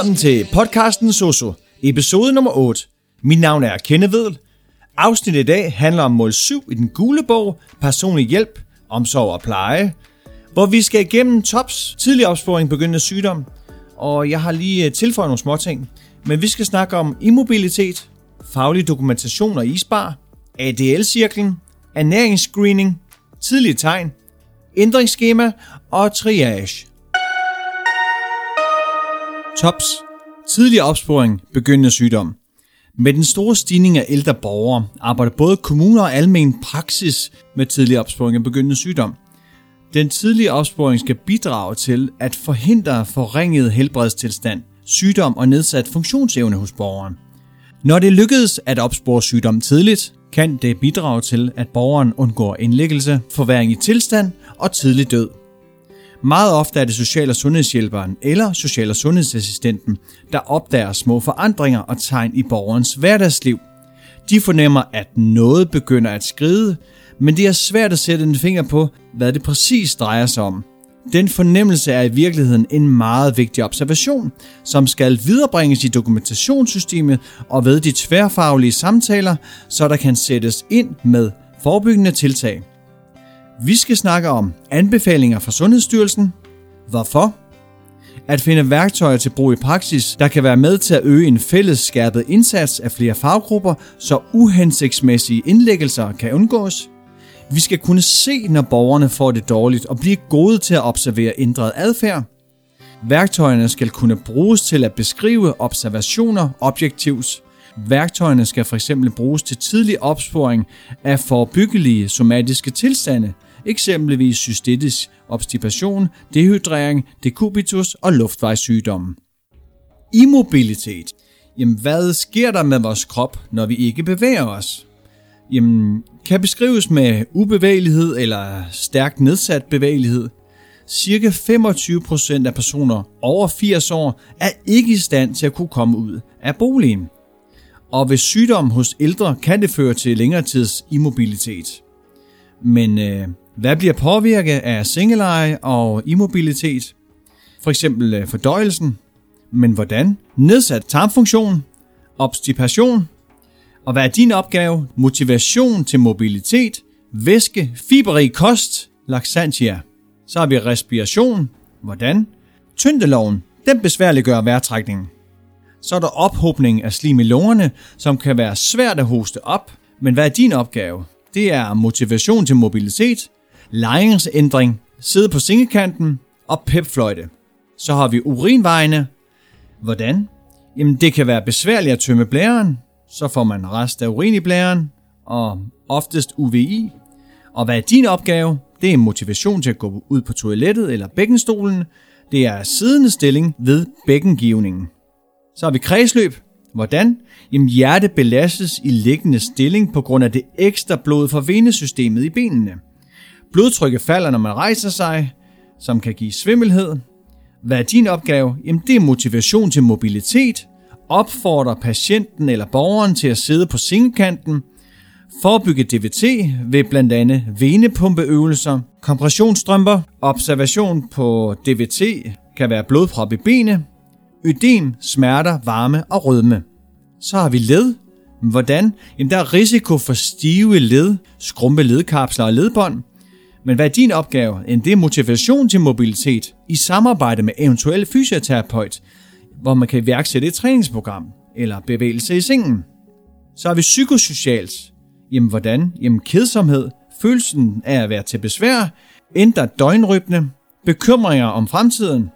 Velkommen til podcasten Soso, episode nummer 8. Mit navn er Kenne Vedel. Afsnittet i dag handler om mål 7 i den gule bog, personlig hjælp, omsorg og pleje, hvor vi skal igennem TOPS, tidlig opsporing begyndende sygdom, og jeg har lige øh, tilføjet nogle småting. Men vi skal snakke om immobilitet, faglig dokumentation og isbar, ADL-cirklen, ernæringsscreening, tidlige tegn, ændringsskema og triage. TOPS. Tidlig opsporing begyndende sygdom. Med den store stigning af ældre borgere arbejder både kommuner og almen praksis med tidlig opsporing af begyndende sygdom. Den tidlige opsporing skal bidrage til at forhindre forringet helbredstilstand, sygdom og nedsat funktionsevne hos borgeren. Når det lykkedes at opspore sygdom tidligt, kan det bidrage til, at borgeren undgår indlæggelse, forværing i tilstand og tidlig død. Meget ofte er det social- og sundhedshjælperen eller social- og sundhedsassistenten, der opdager små forandringer og tegn i borgerens hverdagsliv. De fornemmer, at noget begynder at skride, men det er svært at sætte en finger på, hvad det præcis drejer sig om. Den fornemmelse er i virkeligheden en meget vigtig observation, som skal viderebringes i dokumentationssystemet og ved de tværfaglige samtaler, så der kan sættes ind med forebyggende tiltag. Vi skal snakke om anbefalinger fra Sundhedsstyrelsen, hvorfor, at finde værktøjer til brug i praksis, der kan være med til at øge en fælles skærpet indsats af flere faggrupper, så uhensigtsmæssige indlæggelser kan undgås. Vi skal kunne se, når borgerne får det dårligt og blive gode til at observere ændret adfærd. Værktøjerne skal kunne bruges til at beskrive observationer objektivt. Værktøjerne skal f.eks. bruges til tidlig opsporing af forebyggelige somatiske tilstande, eksempelvis cystitis, obstipation, dehydrering, dekubitus og luftvejssygdomme. Immobilitet. Jamen, hvad sker der med vores krop, når vi ikke bevæger os? Jamen, kan beskrives med ubevægelighed eller stærkt nedsat bevægelighed. Cirka 25% af personer over 80 år er ikke i stand til at kunne komme ud af boligen. Og ved sygdom hos ældre kan det føre til længere tids immobilitet. Men øh, hvad bliver påvirket af sengeleje og immobilitet? For eksempel øh, fordøjelsen. Men hvordan? Nedsat tarmfunktion, obstipation. Og hvad er din opgave? Motivation til mobilitet, væske, fiberrig kost, laxantia. Så har vi respiration. Hvordan? Tyndeloven. Den besværliggør vejrtrækningen. Så er der ophobning af slim i lungerne, som kan være svært at hoste op. Men hvad er din opgave? Det er motivation til mobilitet, lejringsændring, sidde på sengekanten og pepfløjte. Så har vi urinvejene. Hvordan? Jamen det kan være besværligt at tømme blæren, så får man rest af urin i blæren, og oftest UVI. Og hvad er din opgave? Det er motivation til at gå ud på toilettet eller bækkenstolen. Det er siddende stilling ved bækkengivningen. Så har vi kredsløb. Hvordan? Jamen hjertet belastes i liggende stilling på grund af det ekstra blod fra venesystemet i benene. Blodtrykket falder, når man rejser sig, som kan give svimmelhed. Hvad er din opgave? Jamen det er motivation til mobilitet, opfordrer patienten eller borgeren til at sidde på sengekanten, forebygge DVT ved blandt andet venepumpeøvelser, kompressionsstrømper, observation på DVT kan være blodprop i benet, ødem, smerter, varme og rødme. Så har vi led. Hvordan? Jamen der er risiko for stive led, skrumpe ledkapsler og ledbånd. Men hvad er din opgave? En det er motivation til mobilitet i samarbejde med eventuelle fysioterapeut, hvor man kan iværksætte et træningsprogram eller bevægelse i sengen. Så er vi psykosocialt. Jamen hvordan? Jamen kedsomhed, følelsen af at være til besvær, ændre døgnrytme, bekymringer om fremtiden.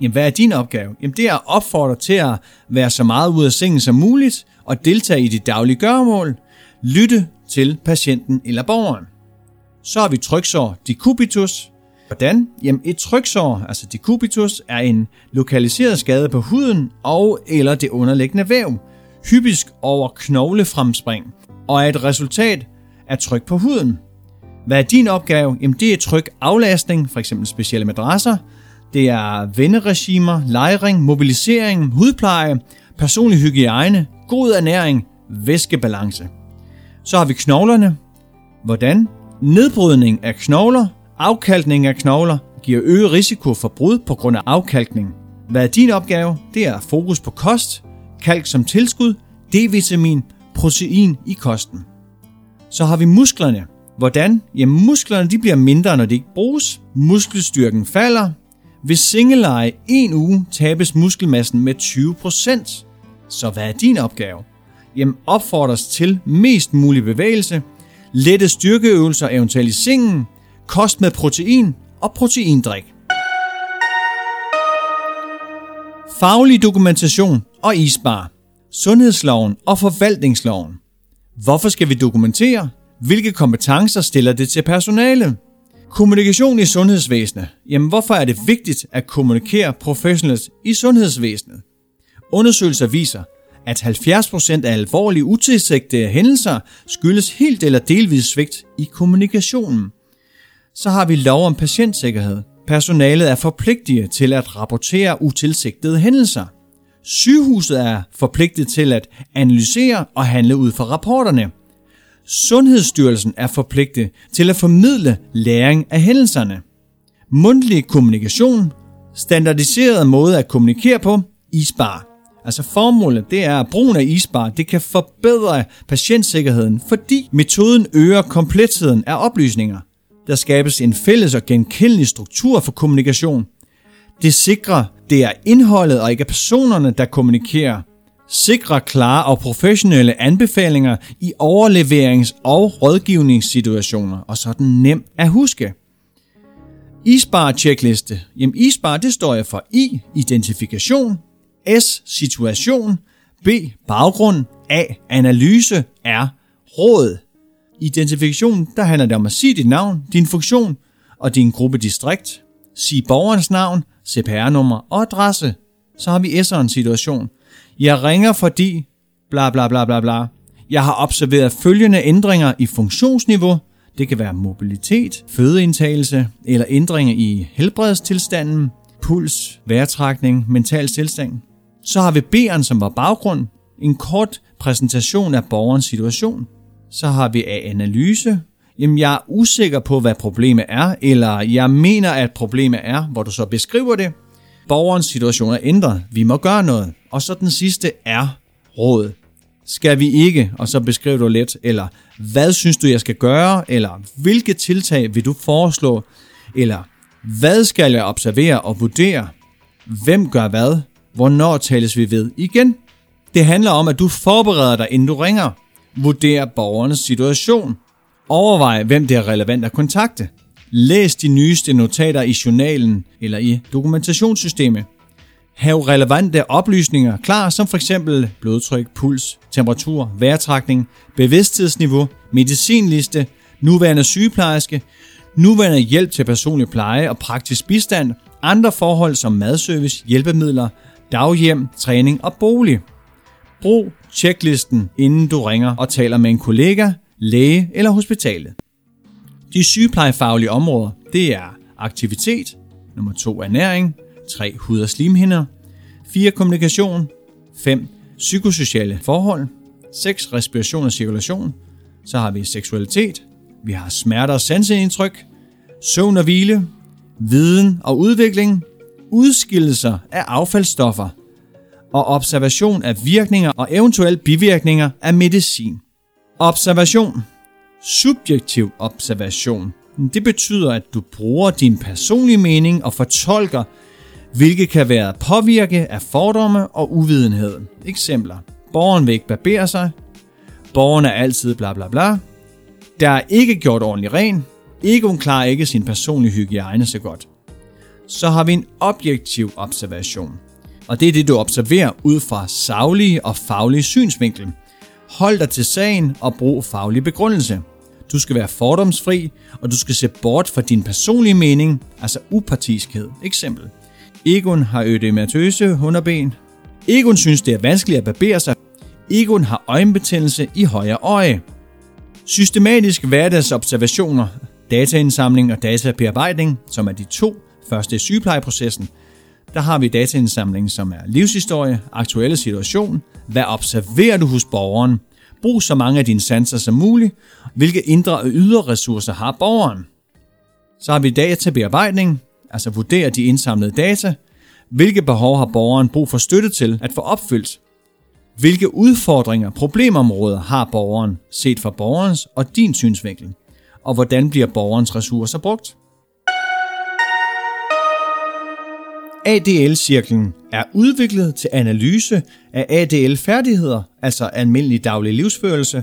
Jamen hvad er din opgave? Jamen det er at opfordre til at være så meget ude af sengen som muligt og deltage i dit daglige gøremål. Lytte til patienten eller borgeren. Så har vi tryksår, decubitus, Hvordan? Jamen et tryksår, altså decubitus, er en lokaliseret skade på huden og eller det underliggende væv, hypisk over knoglefremspring, og er et resultat af tryk på huden. Hvad er din opgave? Jamen det er tryk aflastning, f.eks. specielle madrasser, det er venderegimer, lejring, mobilisering, hudpleje, personlig hygiejne, god ernæring, væskebalance. Så har vi knoglerne. Hvordan? Nedbrydning af knogler, Afkalkning af knogler giver øget risiko for brud på grund af afkalkning. Hvad er din opgave? Det er fokus på kost, kalk som tilskud, D-vitamin, protein i kosten. Så har vi musklerne. Hvordan? Jamen musklerne de bliver mindre, når de ikke bruges. Muskelstyrken falder. Ved singeleje en uge tabes muskelmassen med 20%. Så hvad er din opgave? Jamen opfordres til mest mulig bevægelse, lette styrkeøvelser eventuelt i sengen, kost med protein og proteindrik. Faglig dokumentation og isbar. Sundhedsloven og forvaltningsloven. Hvorfor skal vi dokumentere? Hvilke kompetencer stiller det til personale? Kommunikation i sundhedsvæsenet. Jamen hvorfor er det vigtigt at kommunikere professionelt i sundhedsvæsenet? Undersøgelser viser, at 70% af alvorlige utilsigtede hændelser skyldes helt eller delvis svigt i kommunikationen. Så har vi lov om patientsikkerhed. Personalet er forpligtige til at rapportere utilsigtede hændelser. Sygehuset er forpligtet til at analysere og handle ud fra rapporterne. Sundhedsstyrelsen er forpligtet til at formidle læring af hændelserne. Mundtlig kommunikation, standardiseret måde at kommunikere på, isbar. Altså formålet det er, at brugen af isbar det kan forbedre patientsikkerheden, fordi metoden øger kompletheden af oplysninger. Der skabes en fælles og genkendelig struktur for kommunikation. Det sikrer, det er indholdet og ikke personerne, der kommunikerer. Sikrer klare og professionelle anbefalinger i overleverings- og rådgivningssituationer, og så er den nem at huske. Isbar checkliste. Jamen Isbar det står jeg for I, identifikation, S, situation, B, baggrund, A, analyse, R, råd. Identifikation, der handler det om at sige dit navn, din funktion og din gruppe distrikt. Sig borgerens navn, CPR-nummer og adresse. Så har vi S'eren situation. Jeg ringer fordi bla bla bla bla bla. Jeg har observeret følgende ændringer i funktionsniveau. Det kan være mobilitet, fødeindtagelse eller ændringer i helbredstilstanden, puls, vejrtrækning, mental tilstand. Så har vi B'eren, som var baggrund, en kort præsentation af borgerens situation. Så har vi A-analyse. Jamen, jeg er usikker på, hvad problemet er, eller jeg mener, at problemet er, hvor du så beskriver det. Borgerens situation er ændret. Vi må gøre noget. Og så den sidste er råd. Skal vi ikke? Og så beskriver du lidt, eller hvad synes du, jeg skal gøre? Eller hvilke tiltag vil du foreslå? Eller hvad skal jeg observere og vurdere? Hvem gør hvad? Hvornår tales vi ved igen? Det handler om, at du forbereder dig, inden du ringer. Vurder borgernes situation. Overvej, hvem det er relevant at kontakte. Læs de nyeste notater i journalen eller i dokumentationssystemet. Hav relevante oplysninger klar, som f.eks. blodtryk, puls, temperatur, vejrtrækning, bevidsthedsniveau, medicinliste, nuværende sygeplejerske, nuværende hjælp til personlig pleje og praktisk bistand, andre forhold som madservice, hjælpemidler, daghjem, træning og bolig. Brug checklisten, inden du ringer og taler med en kollega, læge eller hospitalet. De sygeplejefaglige områder, det er aktivitet, nummer 2 ernæring, 3 hud- og slimhinder, 4 kommunikation, 5 psykosociale forhold, 6 respiration og cirkulation, så har vi seksualitet, vi har smerter og sanseindtryk, søvn og hvile, viden og udvikling, udskillelser af affaldsstoffer og observation af virkninger og eventuelle bivirkninger af medicin. Observation. Subjektiv observation. Det betyder, at du bruger din personlige mening og fortolker, hvilket kan være påvirke af fordomme og uvidenhed. Eksempler. Borgeren vil ikke barbere sig. Borgeren er altid bla bla bla. Der er ikke gjort ordentligt ren. Egoen klarer ikke sin personlige hygiejne så godt så har vi en objektiv observation. Og det er det, du observerer ud fra saglige og faglige synsvinkel. Hold dig til sagen og brug faglig begrundelse. Du skal være fordomsfri, og du skal se bort fra din personlige mening, altså upartiskhed. Eksempel. Egon har ødematøse hunderben. Egon synes, det er vanskeligt at barbere sig. Egon har øjenbetændelse i højre øje. Systematisk hverdagsobservationer, dataindsamling og databearbejdning, som er de to Først i sygeplejeprocessen. Der har vi dataindsamling, som er livshistorie, aktuelle situation, hvad observerer du hos borgeren, brug så mange af dine sanser som muligt, hvilke indre og ydre ressourcer har borgeren. Så har vi databearbejdning, altså vurdere de indsamlede data, Hvilke behov har borgeren brug for støtte til at få opfyldt? Hvilke udfordringer, problemområder har borgeren set fra borgerens og din synsvinkel? Og hvordan bliver borgerens ressourcer brugt? ADL-cirklen er udviklet til analyse af ADL-færdigheder, altså almindelig daglig livsførelse,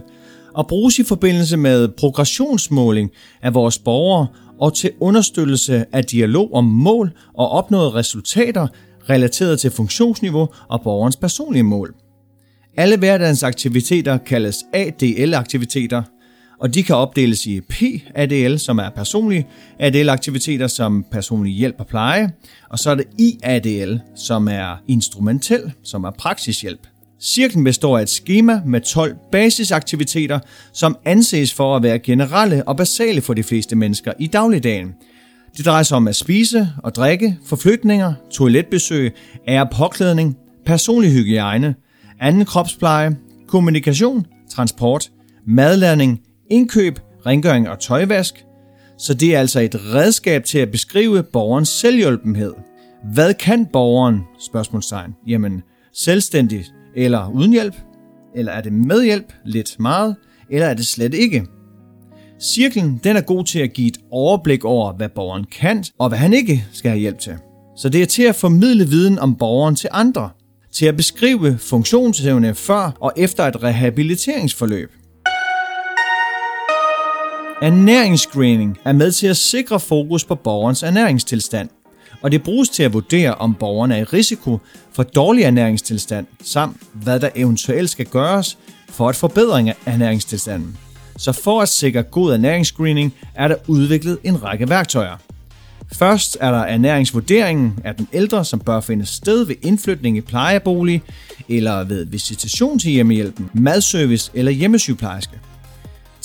og bruges i forbindelse med progressionsmåling af vores borgere og til understøttelse af dialog om mål og opnåede resultater relateret til funktionsniveau og borgerens personlige mål. Alle hverdagens aktiviteter kaldes ADL-aktiviteter, og de kan opdeles i P-ADL, som er personlige ADL-aktiviteter som personlig hjælp og pleje, og så er det I-ADL, som er instrumentel, som er praksishjælp. Cirklen består af et schema med 12 basisaktiviteter, som anses for at være generelle og basale for de fleste mennesker i dagligdagen. Det drejer sig om at spise og drikke, forflytninger, toiletbesøg, ære påklædning, personlig hygiejne, anden kropspleje, kommunikation, transport, madlavning, indkøb, rengøring og tøjvask. Så det er altså et redskab til at beskrive borgerens selvhjælpenhed. Hvad kan borgeren? Spørgsmålstegn. Jamen, selvstændigt eller uden hjælp? Eller er det med hjælp, lidt meget, eller er det slet ikke? Cirklen den er god til at give et overblik over, hvad borgeren kan, og hvad han ikke skal have hjælp til. Så det er til at formidle viden om borgeren til andre, til at beskrive funktionsevne før og efter et rehabiliteringsforløb. Ernæringsscreening er med til at sikre fokus på borgerens ernæringstilstand, og det bruges til at vurdere, om borgeren er i risiko for dårlig ernæringstilstand, samt hvad der eventuelt skal gøres for at forbedre ernæringstilstanden. Så for at sikre god ernæringsscreening er der udviklet en række værktøjer. Først er der ernæringsvurderingen af den ældre, som bør finde sted ved indflytning i plejebolig eller ved visitation til hjemmehjælpen, madservice eller hjemmesygeplejerske.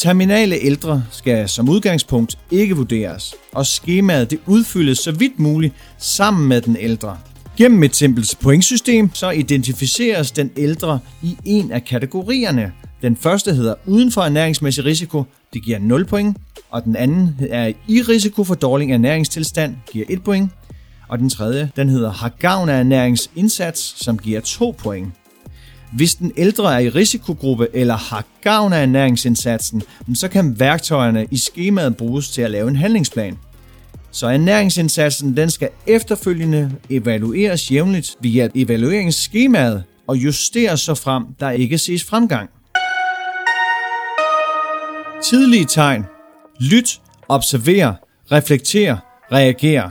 Terminale ældre skal som udgangspunkt ikke vurderes, og skemaet det udfyldes så vidt muligt sammen med den ældre. Gennem et simpelt pointsystem så identificeres den ældre i en af kategorierne. Den første hedder uden for ernæringsmæssig risiko, det giver 0 point, og den anden er i risiko for dårlig ernæringstilstand, giver 1 point, og den tredje, den hedder har gavn af ernæringsindsats, som giver 2 point. Hvis den ældre er i risikogruppe eller har gavn af ernæringsindsatsen, så kan værktøjerne i skemaet bruges til at lave en handlingsplan. Så ernæringsindsatsen den skal efterfølgende evalueres jævnligt via evalueringsskemaet og justeres så frem, der ikke ses fremgang. Tidlige tegn. Lyt, observer, reflekter, reager.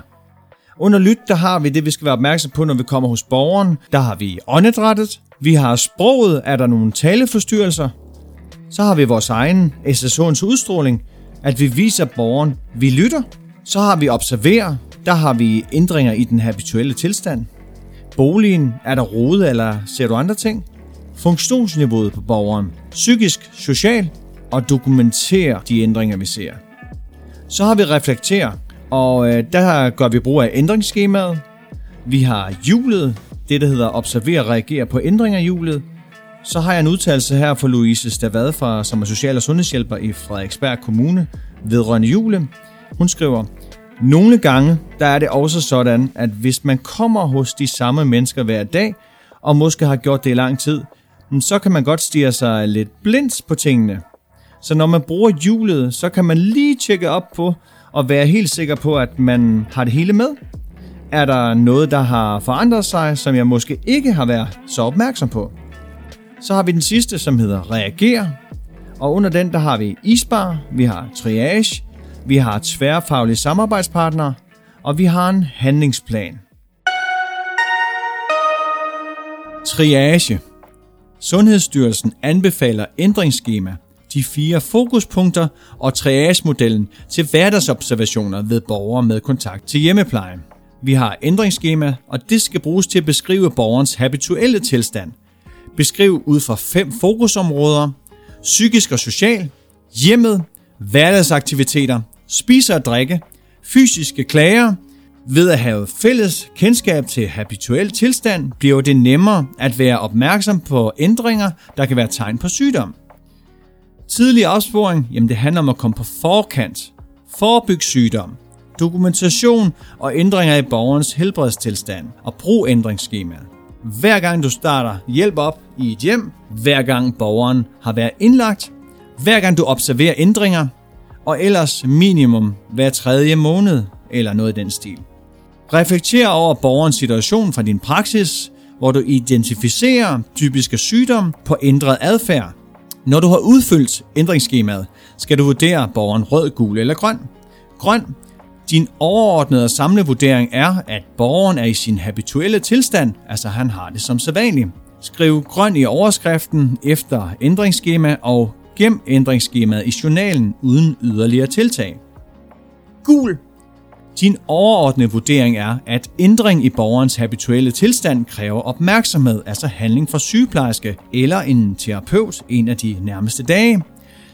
Under lyt, der har vi det, vi skal være opmærksom på, når vi kommer hos borgeren. Der har vi åndedrættet, vi har sproget, er der nogle taleforstyrrelser. Så har vi vores egen SSH'ens udstråling, at vi viser borgeren, vi lytter. Så har vi observerer, der har vi ændringer i den habituelle tilstand. Boligen, er der rode, eller ser du andre ting? Funktionsniveauet på borgeren, psykisk, social og dokumentere de ændringer, vi ser. Så har vi reflektere, og øh, der gør vi brug af ændringsskemaet. Vi har hjulet, det, der hedder observere og reagere på ændringer i hjulet. Så har jeg en udtalelse her fra Louise Stavad, fra, som er social- og sundhedshjælper i Frederiksberg Kommune vedrørende jule. Hun skriver, nogle gange der er det også sådan, at hvis man kommer hos de samme mennesker hver dag, og måske har gjort det i lang tid, så kan man godt stige sig lidt blindt på tingene. Så når man bruger hjulet, så kan man lige tjekke op på og være helt sikker på, at man har det hele med. Er der noget, der har forandret sig, som jeg måske ikke har været så opmærksom på? Så har vi den sidste, som hedder reager. Og under den, der har vi isbar, vi har triage, vi har tværfaglige samarbejdspartnere, og vi har en handlingsplan. Triage. Sundhedsstyrelsen anbefaler ændringsskema, de fire fokuspunkter og triage-modellen til hverdagsobservationer ved borgere med kontakt til hjemmeplejen. Vi har ændringsskema, og det skal bruges til at beskrive borgerens habituelle tilstand. Beskriv ud fra fem fokusområder. Psykisk og social, hjemmet, hverdagsaktiviteter, spise og drikke, fysiske klager. Ved at have fælles kendskab til habituel tilstand, bliver det nemmere at være opmærksom på ændringer, der kan være tegn på sygdom. Tidlig opsporing, jamen det handler om at komme på forkant, forebygge sygdom, dokumentation og ændringer i borgerens helbredstilstand og brug ændringsskemaet. Hver gang du starter hjælp op i et hjem, hver gang borgeren har været indlagt, hver gang du observerer ændringer, og ellers minimum hver tredje måned eller noget i den stil. Reflekter over borgerens situation fra din praksis, hvor du identificerer typiske sygdomme på ændret adfærd. Når du har udfyldt ændringsskemaet, skal du vurdere borgeren rød, gul eller grøn. Grøn. Din overordnede samlede vurdering er, at borgeren er i sin habituelle tilstand, altså han har det som sædvanligt. Skriv grøn i overskriften efter ændringsskema og gem ændringsskemaet i journalen uden yderligere tiltag. Gul din overordnede vurdering er, at ændring i borgerens habituelle tilstand kræver opmærksomhed, altså handling fra sygeplejerske eller en terapeut en af de nærmeste dage.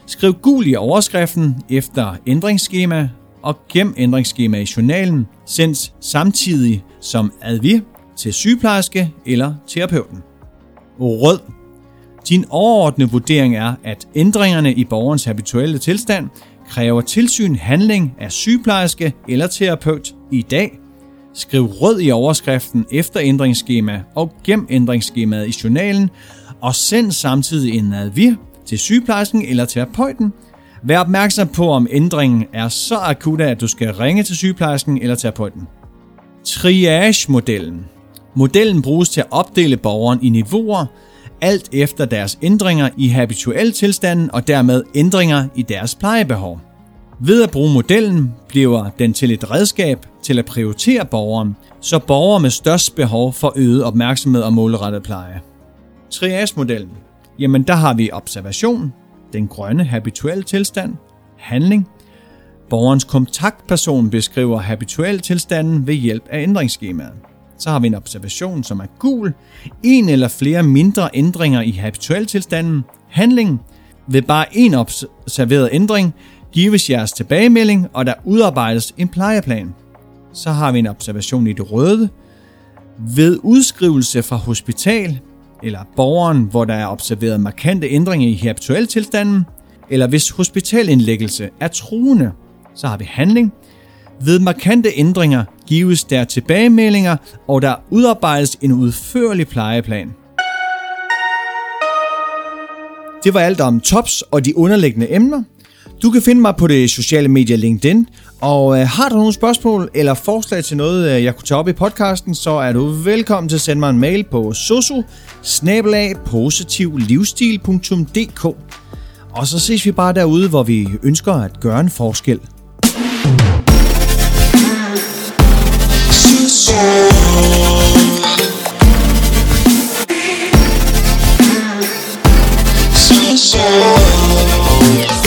Skriv gul i overskriften efter ændringsskema og gem ændringsskema i journalen, sendt samtidig som advi til sygeplejerske eller terapeuten. Rød. Din overordnede vurdering er, at ændringerne i borgerens habituelle tilstand kræver tilsyn handling af sygeplejerske eller terapeut i dag. Skriv rød i overskriften efter ændringsskema og gem ændringsskemaet i journalen, og send samtidig en advir til sygeplejersken eller terapeuten. Vær opmærksom på, om ændringen er så akut, at du skal ringe til sygeplejersken eller terapeuten. Triage-modellen. Modellen bruges til at opdele borgeren i niveauer, alt efter deres ændringer i habituel tilstanden og dermed ændringer i deres plejebehov. Ved at bruge modellen bliver den til et redskab til at prioritere borgeren, så borgere med størst behov får øget opmærksomhed og målrettet pleje. Triage-modellen. Jamen der har vi observation, den grønne habituelle tilstand, handling. Borgerens kontaktperson beskriver habituel tilstanden ved hjælp af ændringsskemaet. Så har vi en observation, som er gul. En eller flere mindre ændringer i habituel tilstanden. Handling. Ved bare en observeret ændring gives jeres tilbagemelding, og der udarbejdes en plejeplan. Så har vi en observation i det røde. Ved udskrivelse fra hospital eller borgeren, hvor der er observeret markante ændringer i habituel tilstanden, eller hvis hospitalindlæggelse er truende, så har vi handling. Ved markante ændringer gives der tilbagemeldinger, og der udarbejdes en udførlig plejeplan. Det var alt om tops og de underliggende emner. Du kan finde mig på det sociale medie LinkedIn, og øh, har du nogle spørgsmål eller forslag til noget, øh, jeg kunne tage op i podcasten, så er du velkommen til at sende mig en mail på sosu positivlivsstil.dk Og så ses vi bare derude, hvor vi ønsker at gøre en forskel. So.